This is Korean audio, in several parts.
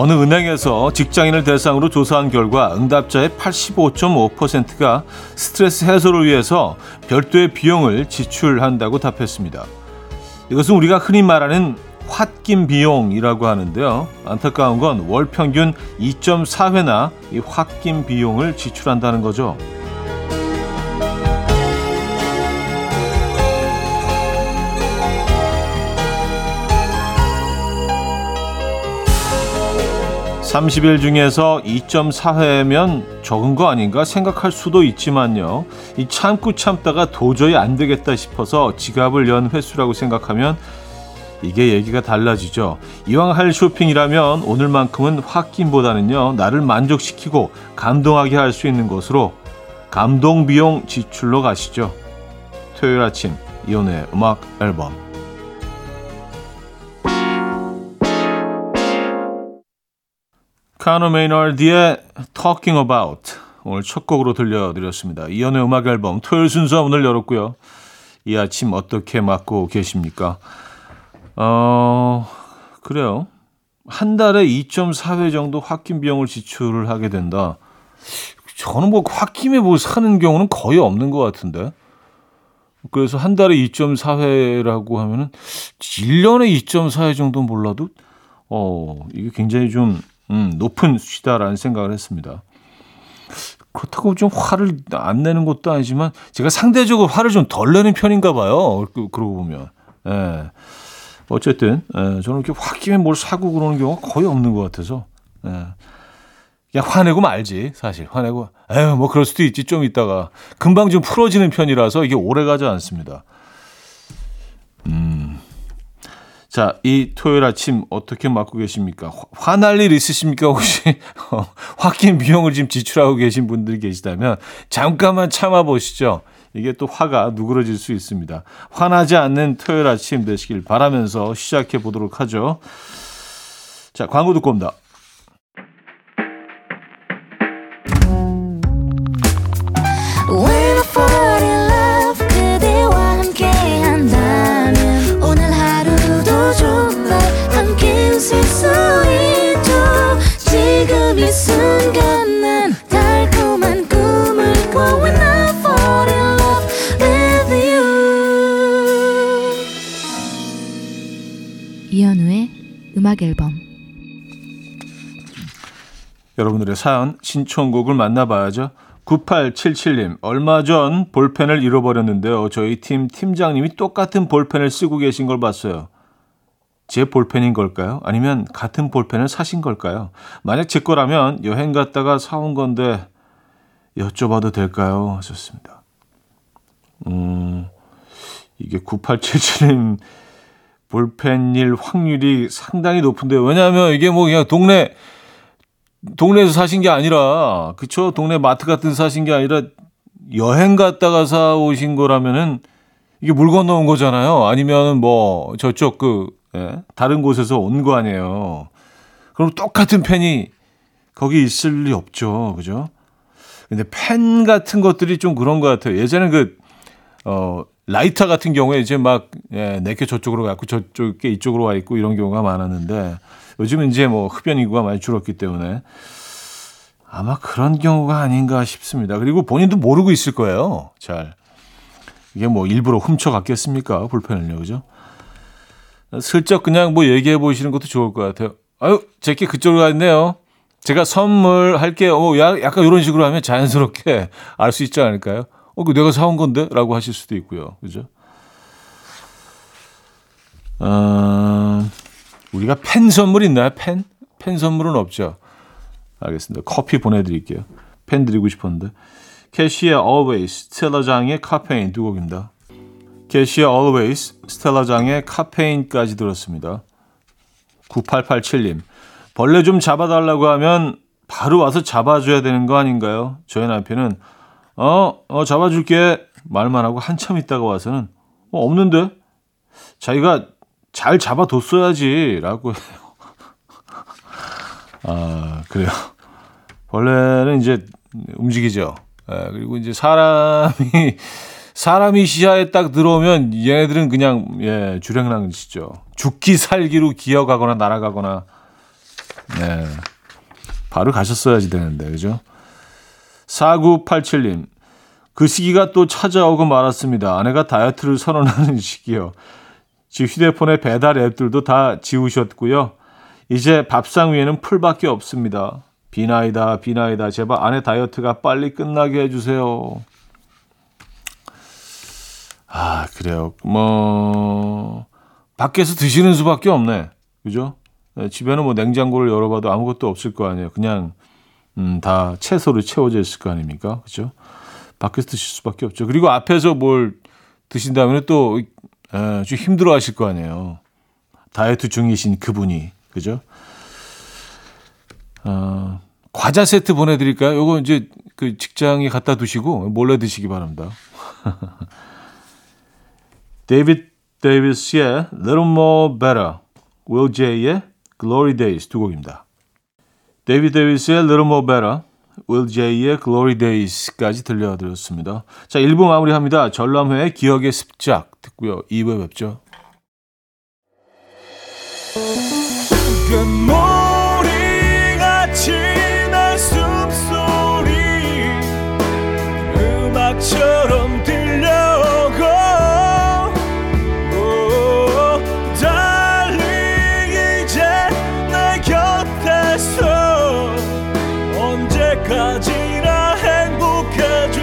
어느 은행에서 직장인을 대상으로 조사한 결과 응답자의 85.5%가 스트레스 해소를 위해서 별도의 비용을 지출한다고 답했습니다. 이것은 우리가 흔히 말하는 홧김 비용이라고 하는데요. 안타까운 건 월 평균 2.4회나 이 홧김 비용을 지출한다는 거죠. 30일 중에서 2.4회면 적은 거 아닌가 생각할 수도 있지만요. 이 참고 참다가 도저히 안 되겠다 싶어서 지갑을 연 횟수라고 생각하면 이게 얘기가 달라지죠. 이왕 할 쇼핑이라면 오늘만큼은 홧김보다는요. 나를 만족시키고 감동하게 할 수 있는 것으로 감동 비용 지출로 가시죠. 토요일 아침 이혼의 음악 앨범 코너 메이너드의 Talking About 오늘 첫 곡으로 들려드렸습니다. 이현우의 음악 앨범 토요일 순서 오늘 열었고요. 이 아침 어떻게 맞고 계십니까? 어, 그래요. 한 달에 2.4회 정도 홧김 비용을 지출을 하게 된다. 저는 뭐 홧김에 뭐 사는 경우는 거의 없는 것 같은데. 그래서 한 달에 2.4회라고 하면은 1년에 2.4회 정도 몰라도 어, 이게 굉장히 좀 음, 높은 수치다라는 생각을 했습니다. 그렇다고 좀 화를 안 내는 것도 아니지만 제가 상대적으로 화를 좀 덜 내는 편인가 봐요. 그, 그러고 보면. 예. 어쨌든 예, 저는 이렇게 홧김에 뭘 사고 그러는 경우가 거의 없는 것 같아서 예. 그냥 화내고 말지 사실 화내고 에휴 뭐 그럴 수도 있지 좀 있다가 금방 좀 풀어지는 편이라서 이게 오래 가지 않습니다. 음. 자, 이 토요일 아침 어떻게 맞고 계십니까? 화날 일 있으십니까? 혹시 어, 홧김 비용을 지금 지출하고 계신 분들이 계시다면 잠깐만 참아 보시죠. 이게 또 화가 누그러질 수 있습니다. 화나지 않는 토요일 아침 되시길 바라면서 시작해 보도록 하죠. 자, 광고 듣고 옵니다. 음악 앨범 여러분들의 사연 신청곡을 만나봐야죠. 9877님 얼마 전 볼펜을 잃어버렸는데요. 저희 팀 팀장님이 똑같은 볼펜을 쓰고 계신 걸 봤어요. 제 볼펜인 걸까요? 아니면 같은 볼펜을 사신 걸까요? 만약 제 거라면 여행 갔다가 사온 건데 여쭤봐도 될까요? 하셨습니다. 음, 이게 9877님 볼펜일 확률이 상당히 높은데 왜냐하면 이게 뭐 그냥 동네 동네에서 사신 게 아니라 그쵸 동네 마트 같은 사신 게 아니라 여행 갔다가 사 오신 거라면은 이게 물 건너온 거잖아요. 아니면 뭐 저쪽 그 예, 다른 곳에서 온 거 아니에요. 그럼 똑같은 펜이 거기 있을 리 없죠, 그죠? 근데 펜 같은 것들이 좀 그런 것 같아요. 예전에 그 어, 라이터 같은 경우에 이제 막 예, 내게 저쪽으로 갔고 저쪽에 이쪽으로 와 있고 이런 경우가 많았는데 요즘은 이제 뭐 흡연 인구가 많이 줄었기 때문에 아마 그런 경우가 아닌가 싶습니다. 그리고 본인도 모르고 있을 거예요. 잘 이게 뭐 일부러 훔쳐 갔겠습니까? 불펜을요, 그죠? 슬쩍 그냥 뭐 얘기해 보시는 것도 좋을 것 같아요. 아유, 제게 그쪽으로 가 있네요. 제가 선물할게요. 어, 약간 이런 식으로 하면 자연스럽게 알 수 있지 않을까요? 어, 그 내가 사온 건데? 라고 하실 수도 있고요. 그죠? 어, 우리가 펜 선물 있나요? 펜? 펜 선물은 없죠. 알겠습니다. 커피 보내드릴게요. 펜 드리고 싶었는데. 캐시의 Always, 스텔라장의 카페인 두 곡입니다. 캐시의 Always, 스텔라장의 카페인까지 들었습니다. 9887님, 벌레 좀 잡아달라고 하면 바로 와서 잡아줘야 되는 거 아닌가요? 저희 남편은 어, 어, 잡아줄게. 말만 하고 한참 있다가 와서는, 어, 없는데? 자기가 잘 잡아뒀어야지. 라고 해요. 아, 그래요. 벌레는 이제 움직이죠. 예, 그리고 이제 사람이, 사람이 시야에 딱 들어오면 얘네들은 그냥, 예, 주랭랑치죠. 죽기 살기로 기어가거나 날아가거나, 네. 바로 가셨어야지 되는데, 그죠? 4987님. 그 시기가 또 찾아오고 말았습니다. 아내가 다이어트를 선언하는 시기요. 지금 휴대폰에 배달 앱들도 다 지우셨고요. 이제 밥상 위에는 풀밖에 없습니다. 비나이다, 비나이다. 제발 아내 다이어트가 빨리 끝나게 해주세요. 아, 그래요. 뭐, 밖에서 드시는 수밖에 없네. 그죠? 네, 집에는 뭐 냉장고를 열어봐도 아무것도 없을 거 아니에요. 그냥, 음, 다 채소로 채워져 있을 거 아닙니까? 그죠? 밖에서 드실 수밖에 없죠. 그리고 앞에서 뭘 드신다면 또, 에, 좀 힘들어 하실 거 아니에요. 다이어트 중이신 그분이. 그죠? 어, 과자 세트 보내드릴까요? 요거 이제 그 직장에 갖다 두시고 몰래 드시기 바랍니다. 데이비드 데이비스의 Little More Better, Will J의 Glory Days 두 곡입니다. 데이비드 데이비스의 Little More Better, Will J의 Glory Days까지 들려드렸습니다. 자, 1부 마무리합니다. 전람회의 기억의 습작 듣고요. 2부에 뵙죠. 언제까지나 행복해져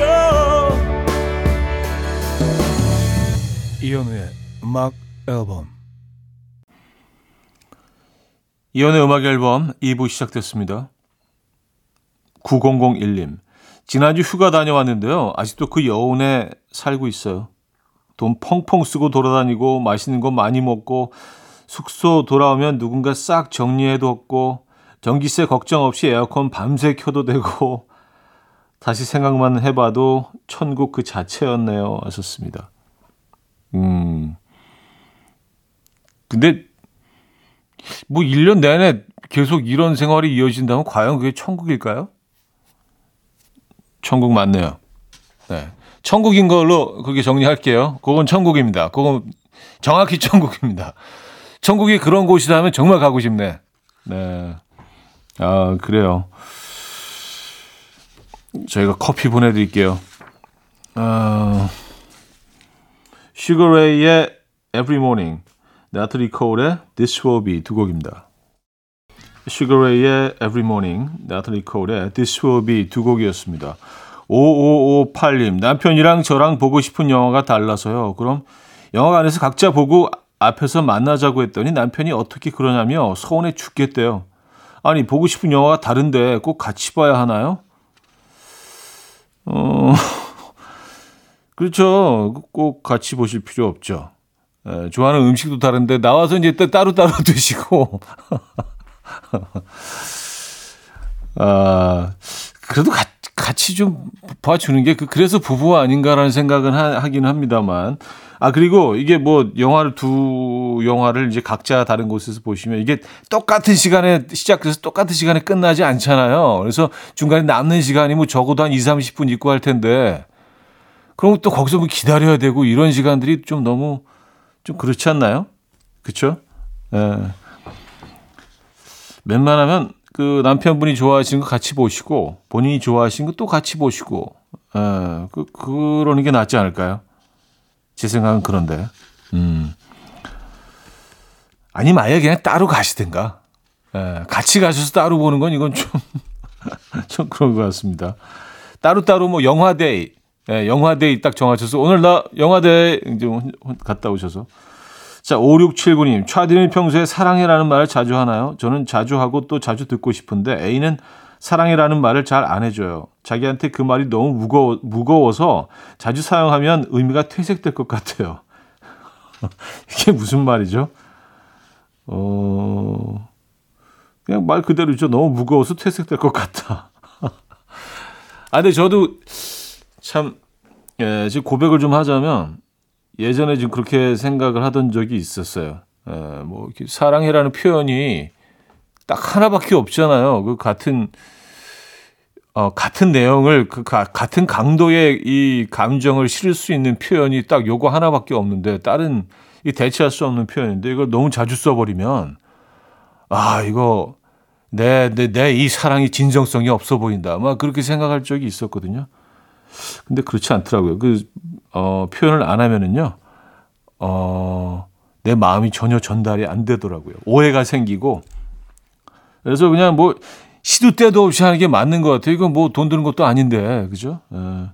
이현우의 음악 앨범 이연의 음악 앨범 2부 시작됐습니다. 9001님. 지난주 휴가 다녀왔는데요. 아직도 그 여운에 살고 있어요. 돈 펑펑 쓰고 돌아다니고 맛있는 거 많이 먹고 숙소 돌아오면 누군가 싹 정리해뒀고 전기세 걱정 없이 에어컨 밤새 켜도 되고 다시 생각만 해봐도 천국 그 자체였네요. 하셨습니다. 음. 근데 뭐 1년 내내 계속 이런 생활이 이어진다면 과연 그게 천국일까요? 천국 맞네요. 네. 천국인 걸로 그렇게 정리할게요. 그건 천국입니다. 그건 정확히 천국입니다. 천국이 그런 곳이라면 정말 가고 싶네. 네. 아, 그래요. 저희가 커피 보내드릴게요. 어, 슈가 레이의 Every Morning. 나탈리 콜의 This Will Be 두 곡입니다. 슈가 레이의 Every Morning, 나탈리 콜의 This Will Be 두 곡이었습니다. 5558님, 남편이랑 저랑 보고 싶은 영화가 달라서요. 그럼 영화관에서 각자 보고 앞에서 만나자고 했더니 남편이 어떻게 그러냐며 서운해 죽겠대요. 아니, 보고 싶은 영화가 다른데 꼭 같이 봐야 하나요? 어, 그렇죠. 꼭 같이 보실 필요 없죠. 에, 좋아하는 음식도 다른데 나와서 이제 또 따로 따로 드시고. 아, 그래도 가, 같이 좀 봐주는 게 그, 그래서 부부 아닌가라는 생각은 하, 하긴 합니다만. 아, 그리고 이게 뭐 영화를 두 영화를 이제 각자 다른 곳에서 보시면 이게 똑같은 시간에 시작돼서 똑같은 시간에 끝나지 않잖아요. 그래서 중간에 남는 시간이 뭐 적어도 한 2, 30분 있고 할 텐데. 그럼 또 거기서 뭐 기다려야 되고 이런 시간들이 좀 너무 좀 그렇지 않나요? 그쵸? 예. 웬만하면 그 남편분이 좋아하시는 거 같이 보시고 본인이 좋아하시는 거 또 같이 보시고 예. 그, 그러는 게 낫지 않을까요? 제 생각은 그런데. 음. 아니면 아예 그냥 따로 가시든가. 예. 같이 가셔서 따로 보는 건 이건 좀, 좀 그런 것 같습니다. 따로따로 뭐 영화데이, 예, 영화데이 딱 정하셔서 오늘 나 영화데이 이제 갔다 오셔서 자 5679님 차디는 평소에 사랑해라는 말을 자주 하나요? 저는 자주 하고 또 자주 듣고 싶은데 A는 사랑해라는 말을 잘 안 해줘요. 자기한테 그 말이 너무 무거워, 무거워서 자주 사용하면 의미가 퇴색될 것 같아요. 이게 무슨 말이죠? 어, 그냥 말 그대로죠. 너무 무거워서 퇴색될 것 같다. 아, 근데 저도 참, 예, 지금 고백을 좀 하자면 예전에 좀 그렇게 생각을 하던 적이 있었어요. 예, 뭐, 사랑해라는 표현이 딱 하나밖에 없잖아요. 그 같은, 어, 같은 내용을, 그, 가, 같은 강도의 이 감정을 실을 수 있는 표현이 딱 요거 하나밖에 없는데, 다른, 이 대체할 수 없는 표현인데, 이걸 너무 자주 써버리면, 아, 이거, 내, 내, 내 이 사랑이 진정성이 없어 보인다. 막 그렇게 생각할 적이 있었거든요. 근데 그렇지 않더라고요. 그, 어, 표현을 안 하면은요, 어, 내 마음이 전혀 전달이 안 되더라고요. 오해가 생기고. 그래서 그냥 뭐, 시도 때도 없이 하는 게 맞는 것 같아요. 이건 뭐 돈 드는 것도 아닌데, 그죠? 예.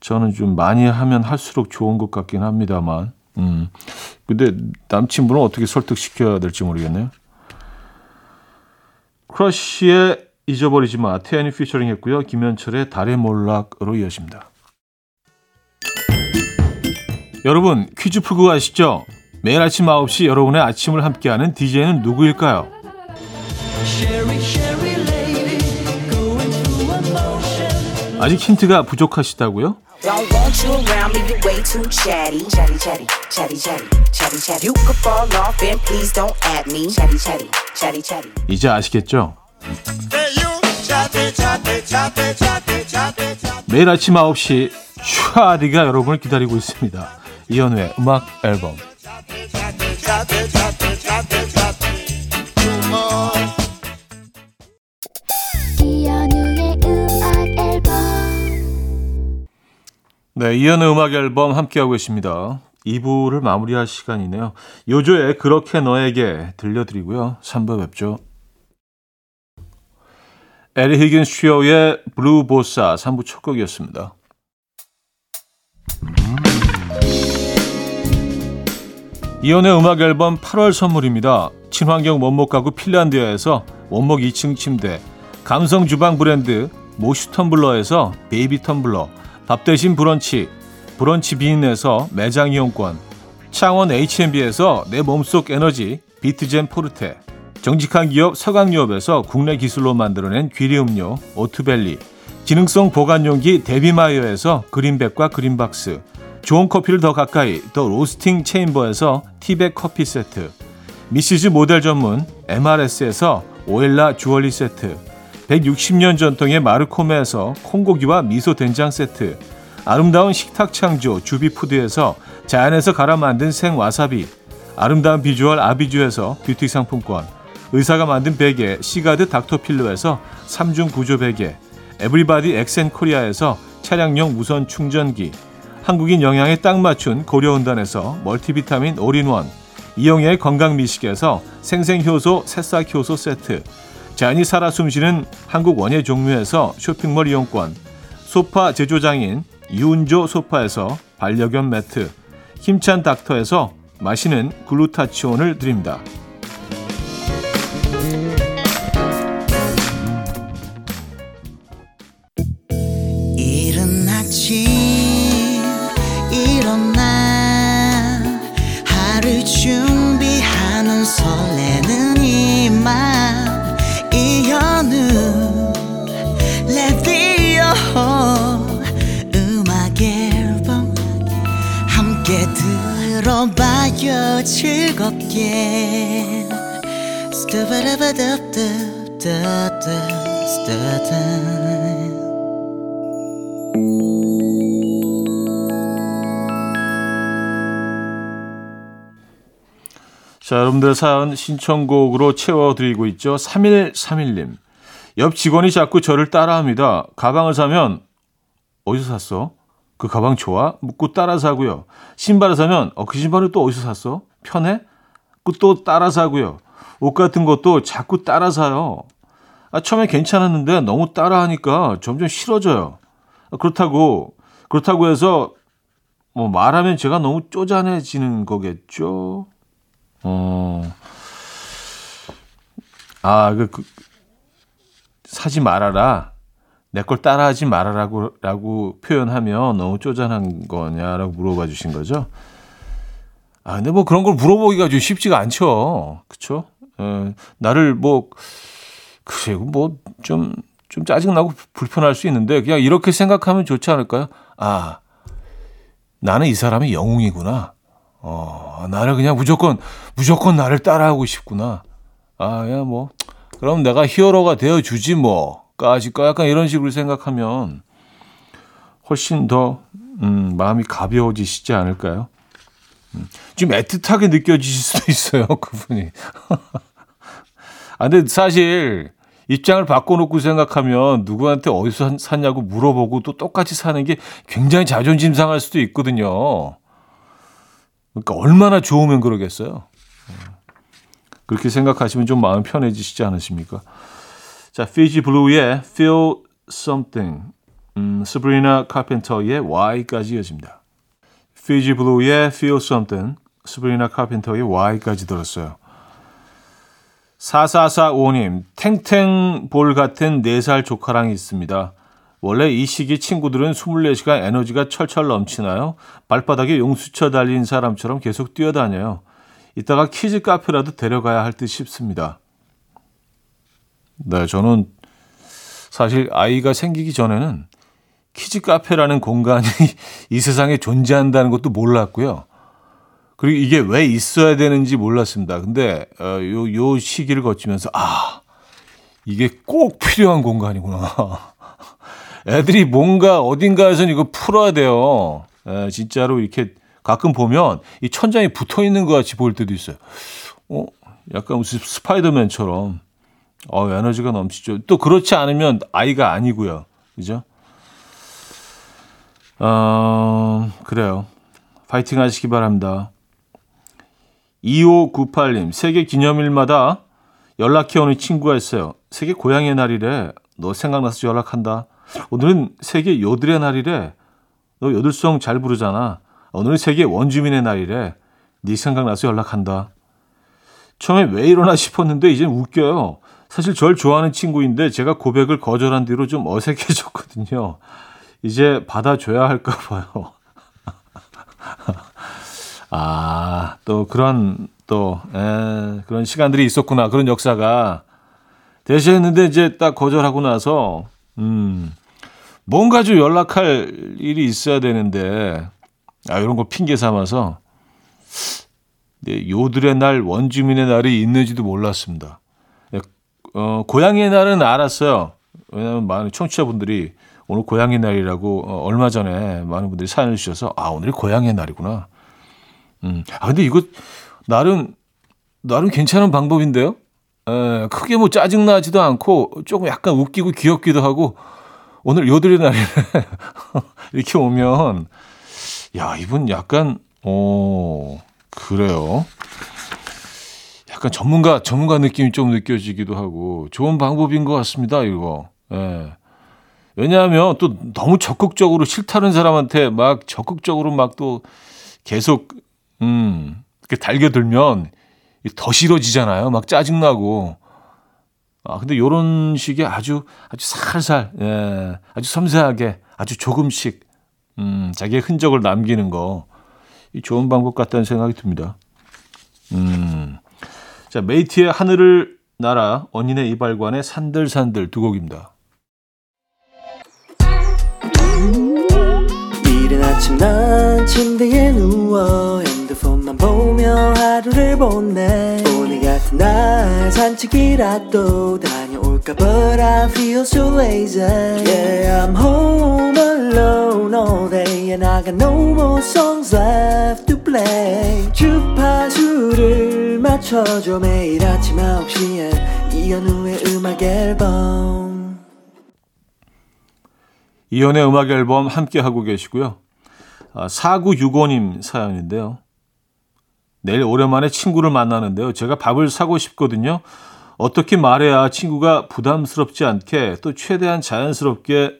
저는 좀 많이 하면 할수록 좋은 것 같긴 합니다만. 음. 근데 남친분은 어떻게 설득시켜야 될지 모르겠네요. 크러쉬의 잊어버리지 마. 태연이 피처링 했고요. 김현철의 달의 몰락으로 이어집니다. 여러분 퀴즈 풀고 가시죠. 매일 아침 9시 여러분의 아침을 함께하는 DJ는 누구일까요? 아직 힌트가 부족하시다고요? Don't want you around me, you way too chatty. Chatty, chatty, chatty, chatty, chatty, chatty. You could fall off and please don't at me. Chatty, chatty, chatty, chatty. 이제 아시겠죠? 매일 아침 9시 슈아디가 여러분을 기다리고 있습니다. 이현우의 음악 앨범 네, 이현우 음악 앨범 함께하고 계십니다. 2부를 마무리할 시간이네요. 요조의 그렇게 너에게 들려드리고요. 3부 뵙죠. 에디 히긴스 트리오의 Blue Bossa 3부 첫 곡이었습니다. 이현우의 음악 앨범 8월 선물입니다. 친환경 원목 가구 핀란드에서 원목 2층 침대, 감성 주방 브랜드 모슈 텀블러에서 베이비 텀블러, 밥 대신 브런치, 브런치 빈에서 매장 이용권, 창원 H&B에서 내 몸속 에너지 비트젠 포르테, 정직한 기업 서강유업에서 국내 기술로 만들어낸 귀리 음료 오투벨리 기능성 보관용기 데비마이어에서 그린백과 그린박스 좋은 커피를 더 가까이 더 로스팅 체인버에서 티백 커피 세트 미시즈 모델 전문 MRS에서 오엘라 주얼리 세트 160년 전통의 마르코메에서 콩고기와 미소 된장 세트 아름다운 식탁 창조 주비푸드에서 자연에서 갈아 만든 생와사비 아름다운 비주얼 아비주에서 뷰티 상품권 의사가 만든 베개 시가드 닥터필로에서 3중 구조 베개 에브리바디 엑센코리아에서 차량용 무선 충전기 한국인 영양에 딱 맞춘 고려은단에서 멀티비타민 올인원 이영애의 건강미식에서 생생효소 새싹효소 세트 자연이 살아 숨쉬는 한국원예종묘에서 쇼핑몰 이용권 소파 제조장인 유운조 소파에서 반려견 매트 힘찬 닥터에서 마시는 글루타치온을 드립니다. 들어봐요 즐겁게 자, 여러분들 사연 신청곡으로 채워드리고 있죠. 3131님. 옆 직원이 자꾸 저를 따라합니다. 가방을 사면 어디서 샀어? 그 가방 좋아? 묻고 따라 사고요. 신발을 사면 어, 그 신발을 또 어디서 샀어? 편해? 그또 따라 사고요. 옷 같은 것도 자꾸 따라 사요. 아, 처음에 괜찮았는데 너무 따라 하니까 점점 싫어져요. 아, 그렇다고 그렇다고 해서 뭐 말하면 제가 너무 쪼잔해지는 거겠죠. 어. 아, 그, 그 사지 말아라. 내 걸 따라하지 말아라고 라고 표현하면 너무 쪼잔한 거냐라고 물어봐 주신 거죠. 아, 근데 뭐 그런 걸 물어보기가 좀 쉽지가 않죠. 그쵸? 에, 나를 뭐, 그래, 뭐, 좀, 좀 짜증나고 불편할 수 있는데, 그냥 이렇게 생각하면 좋지 않을까요? 아, 나는 이 사람의 영웅이구나. 어, 나를 그냥 무조건, 무조건 나를 따라하고 싶구나. 아, 야, 뭐, 그럼 내가 히어로가 되어주지 뭐. 까지까 약간 이런 식으로 생각하면 훨씬 더 음, 마음이 가벼워지시지 않을까요? 음, 좀 애틋하게 느껴지실 수도 있어요, 그분이. 아, 근데 사실 입장을 바꿔놓고 생각하면 누구한테 어디서 샀냐고 물어보고 또 똑같이 사는 게 굉장히 자존심 상할 수도 있거든요. 그러니까 얼마나 좋으면 그러겠어요. 그렇게 생각하시면 좀 마음 편해지시지 않으십니까? 자, 피지 블루의 Feel Something, 음, 사브리나 카펜터의 Why까지 이어집니다. 피지 블루의 Feel Something, 사브리나 카펜터의 Why까지 들었어요. 4445님, 탱탱 볼 같은 4살 조카랑 있습니다. 원래 이 시기 친구들은 24시간 에너지가 철철 넘치나요? 발바닥에 용수철 달린 사람처럼 계속 뛰어다녀요. 이따가 키즈 카페라도 데려가야 할 듯 싶습니다. 네, 저는 사실 아이가 생기기 전에는 키즈 카페라는 공간이 이 세상에 존재한다는 것도 몰랐고요. 그리고 이게 왜 있어야 되는지 몰랐습니다. 근데 어, 요, 요 시기를 거치면서 아 이게 꼭 필요한 공간이구나. 애들이 뭔가 어딘가에선 이거 풀어야 돼요. 에, 진짜로 이렇게 가끔 보면 이 천장에 붙어 있는 것 같이 보일 때도 있어요. 어, 약간 무슨 스파이더맨처럼 어, 에너지가 넘치죠. 또 그렇지 않으면 아이가 아니고요. 그죠? 어, 그래요. 파이팅 하시기 바랍니다. 2598님, 세계 기념일마다 연락해 오는 친구가 있어요. 세계 고향의 날이래. 너 생각나서 연락한다. 오늘은 세계 요들의 날이래. 너 요들송 잘 부르잖아. 오늘은 세계 원주민의 날이래. 네 생각나서 연락한다. 처음에 왜 이러나 싶었는데 이젠 웃겨요. 사실 절 좋아하는 친구인데 제가 고백을 거절한 뒤로 좀 어색해졌거든요. 이제 받아줘야 할까 봐요. 아, 또 그런 또 에, 그런 시간들이 있었구나. 그런 역사가 대시했는데 이제 딱 거절하고 나서 음. 뭔가 좀 연락할 일이 있어야 되는데 아 이런 거 핑계 삼아서 네, 요들의 날 원주민의 날이 있는지도 몰랐습니다. 어, 고양이의 날은 알았어요. 왜냐하면 많은 청취자분들이 오늘 고양이 날이라고 어, 얼마 전에 많은 분들이 사연을 주셔서 아 오늘이 고양이 날이구나. 음. 아 근데 이거 나름 나름 괜찮은 방법인데요. 에, 크게 뭐 짜증 나지도 않고 조금 약간 웃기고 귀엽기도 하고 오늘 요들의 날이네 이렇게 오면 야 이분 약간 어 그래요. 약간 전문가 전문가 느낌이 좀 느껴지기도 하고 좋은 방법인 것 같습니다. 이거. 예. 왜냐하면 또 너무 적극적으로 싫다는 사람한테 막 적극적으로 막 또 계속 음 이렇게 달겨들면 더 싫어지잖아요. 막 짜증 나고. 아 근데 요런 식의 아주 아주 살살 예, 아주 섬세하게 아주 조금씩 음 자기의 흔적을 남기는 거 이 좋은 방법 같다는 생각이 듭니다. 음. 자, 메이티의 하늘을 날아 언니네 이발관의 산들산들 두 곡입니다. 이른 아침 난 침대에 누워 핸드폰만 보며 하루를 보내 오늘 같은 날 산책이라도 다녀올까 But I feel so lazy Yeah I'm home alone all day And I got no more songs left play 주파수를 맞춰줘 매일 아침 9시에 이현우의 음악 앨범 이연의 음악 앨범 함께 하고 계시고요. 아, 4965님 사연인데요. 내일 오랜만에 친구를 만나는데요. 제가 밥을 사고 싶거든요. 어떻게 말해야 친구가 부담스럽지 않게 또 최대한 자연스럽게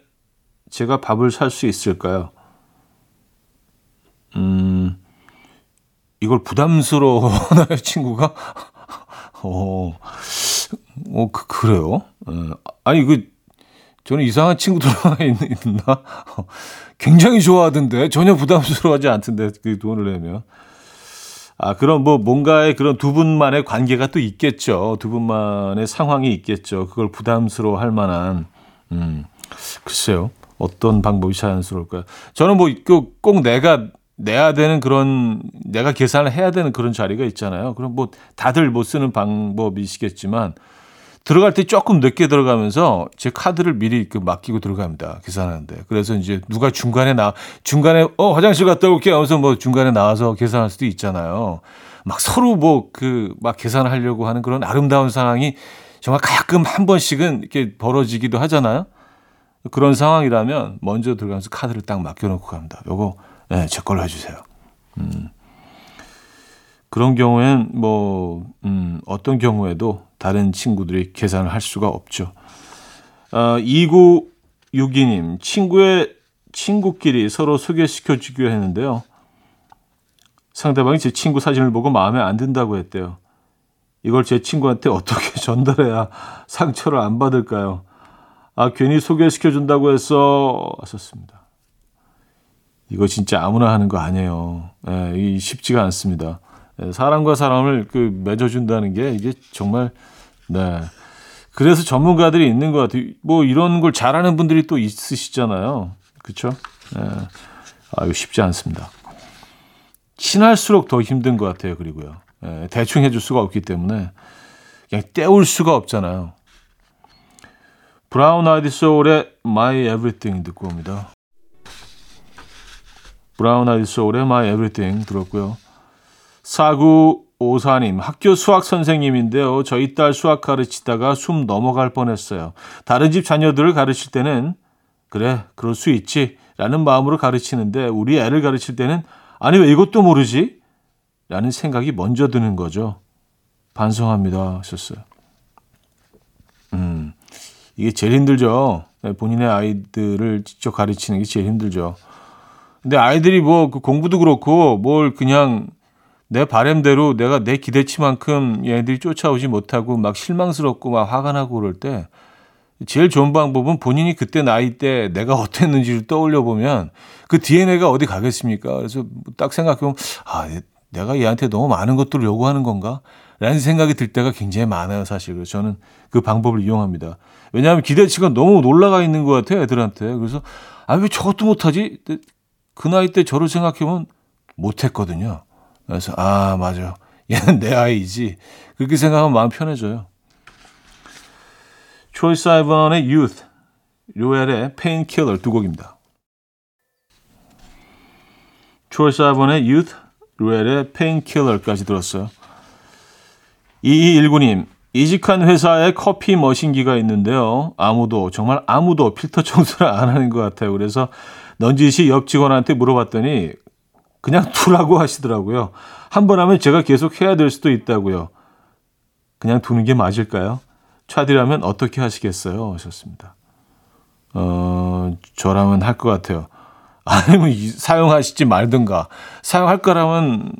제가 밥을 살 수 있을까요? 음, 이걸 부담스러워 하나요, 친구가? 어, 어, 그, 그래요? 어, 아니, 그, 저는 이상한 친구들 하나 있나? 굉장히 좋아하던데, 전혀 부담스러워하지 않던데, 그 돈을 내면. 아, 그럼 뭐 뭔가의 그런 두 분만의 관계가 또 있겠죠. 두 분만의 상황이 있겠죠. 그걸 부담스러워 할 만한, 음, 글쎄요. 어떤 방법이 자연스러울까요? 저는 뭐, 꼭 내가 내야 되는 그런, 내가 계산을 해야 되는 그런 자리가 있잖아요. 그럼 뭐 다들 못 쓰는 방법이시겠지만, 들어갈 때 조금 늦게 들어가면서 제 카드를 미리 그 맡기고 들어갑니다. 계산하는데. 그래서 이제 누가 중간에 나, 중간에, 어, 화장실 갔다 올게 하면서 뭐 중간에 나와서 계산할 수도 있잖아요. 막 서로 뭐 그, 막 계산하려고 하는 그런 아름다운 상황이 정말 가끔 한 번씩은 이렇게 벌어지기도 하잖아요. 그런 상황이라면 먼저 들어가면서 카드를 딱 맡겨 놓고 갑니다. 요거 네, 제 걸로 해주세요. 음. 그런 경우엔 뭐 음, 어떤 경우에도 다른 친구들이 계산을 할 수가 없죠. 어, 2962님 친구의 친구끼리 서로 소개시켜 주기로 했는데요. 상대방이 제 친구 사진을 보고 마음에 안 든다고 했대요. 이걸 제 친구한테 어떻게 전달해야 상처를 안 받을까요? 아, 괜히 소개시켜 준다고 했어. 하셨습니다. 이거 진짜 아무나 하는 거 아니에요. 예, 이 쉽지가 않습니다. 예, 사람과 사람을 그 맺어준다는 게 이게 정말, 네. 그래서 전문가들이 있는 것 같아요. 뭐 이런 걸 잘하는 분들이 또 있으시잖아요. 그쵸? 예. 아, 이거 쉽지 않습니다. 친할수록 더 힘든 것 같아요. 그리고요. 예, 대충 해줄 수가 없기 때문에 그냥 때울 수가 없잖아요. 브라운 아이디 소울의 My Everything 듣고 옵니다. 브라운 아이디 소울의 My Everything 들었고요. 사구오사님 학교 수학 선생님인데요. 저희 딸 수학 가르치다가 숨 넘어갈 뻔했어요. 다른 집 자녀들을 가르칠 때는 그래 그럴 수 있지 라는 마음으로 가르치는데 우리 애를 가르칠 때는 아니 왜 이것도 모르지? 라는 생각이 먼저 드는 거죠. 반성합니다. 하셨어요. 음, 이게 제일 힘들죠. 네, 본인의 아이들을 직접 가르치는 게 제일 힘들죠. 근데 아이들이 뭐 그 공부도 그렇고 뭘 그냥 내 바램대로 내가 내 기대치만큼 얘네들이 쫓아오지 못하고 막 실망스럽고 막 화가 나고 그럴 때 제일 좋은 방법은 본인이 그때 나이 때 내가 어땠는지를 떠올려 보면 그 DNA가 어디 가겠습니까? 그래서 딱 생각해 보면 아 내가 얘한테 너무 많은 것들을 요구하는 건가? 라는 생각이 들 때가 굉장히 많아요, 사실. 그래서 저는 그 방법을 이용합니다. 왜냐하면 기대치가 너무 올라가 있는 것 같아요, 애들한테. 그래서, 아, 왜 저것도 못하지? 그 나이 때 저를 생각해보면 못했거든요. 그래서, 아, 맞아. 얘는 내 아이지. 그렇게 생각하면 마음 편해져요. 트로이 사이번의 Youth, 루엘의 Painkiller 두 곡입니다. 트로이 시반의 Youth, 루엘의 Painkiller까지 들었어요. 2219님, 이직한 회사에 커피 머신기가 있는데요. 아무도, 정말 아무도 필터 청소를 안 하는 것 같아요. 그래서 넌지시 옆 직원한테 물어봤더니 그냥 두라고 하시더라고요. 한 번 하면 제가 계속 해야 될 수도 있다고요. 그냥 두는 게 맞을까요? 차디라면 어떻게 하시겠어요? 하셨습니다. 어, 저라면 할 것 같아요. 아니면 사용하시지 말든가. 사용할 거라면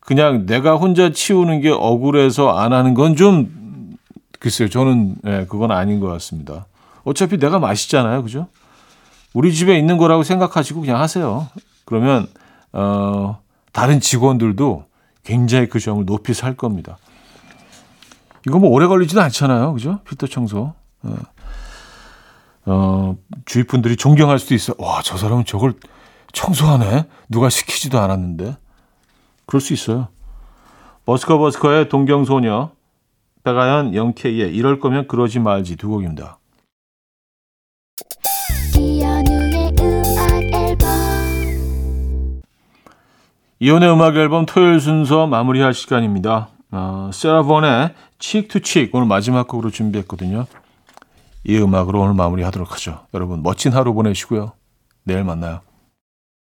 그냥 내가 혼자 치우는 게 억울해서 안 하는 건 좀 글쎄요. 저는 예, 그건 아닌 것 같습니다. 어차피 내가 맛있잖아요. 그죠? 우리 집에 있는 거라고 생각하시고 그냥 하세요. 그러면 어 다른 직원들도 굉장히 그 점을 높이 살 겁니다. 이거 뭐 오래 걸리지도 않잖아요. 그죠? 필터 청소. 어. 어, 주위 분들이 존경할 수도 있어요. 와, 저 사람은 저걸 청소하네? 누가 시키지도 않았는데. 그럴 수 있어요. 버스커 버스커의 동경소녀, 백아연 영케이의 이럴 거면 그러지 말지 두 곡입니다. 이현우의 음악 앨범 토요일 순서 마무리할 시간입니다. 어, 사라 본의 Cheek to Cheek 오늘 마지막 곡으로 준비했거든요. 이 음악으로 오늘 마무리하도록 하죠. 여러분 멋진 하루 보내시고요. 내일 만나요.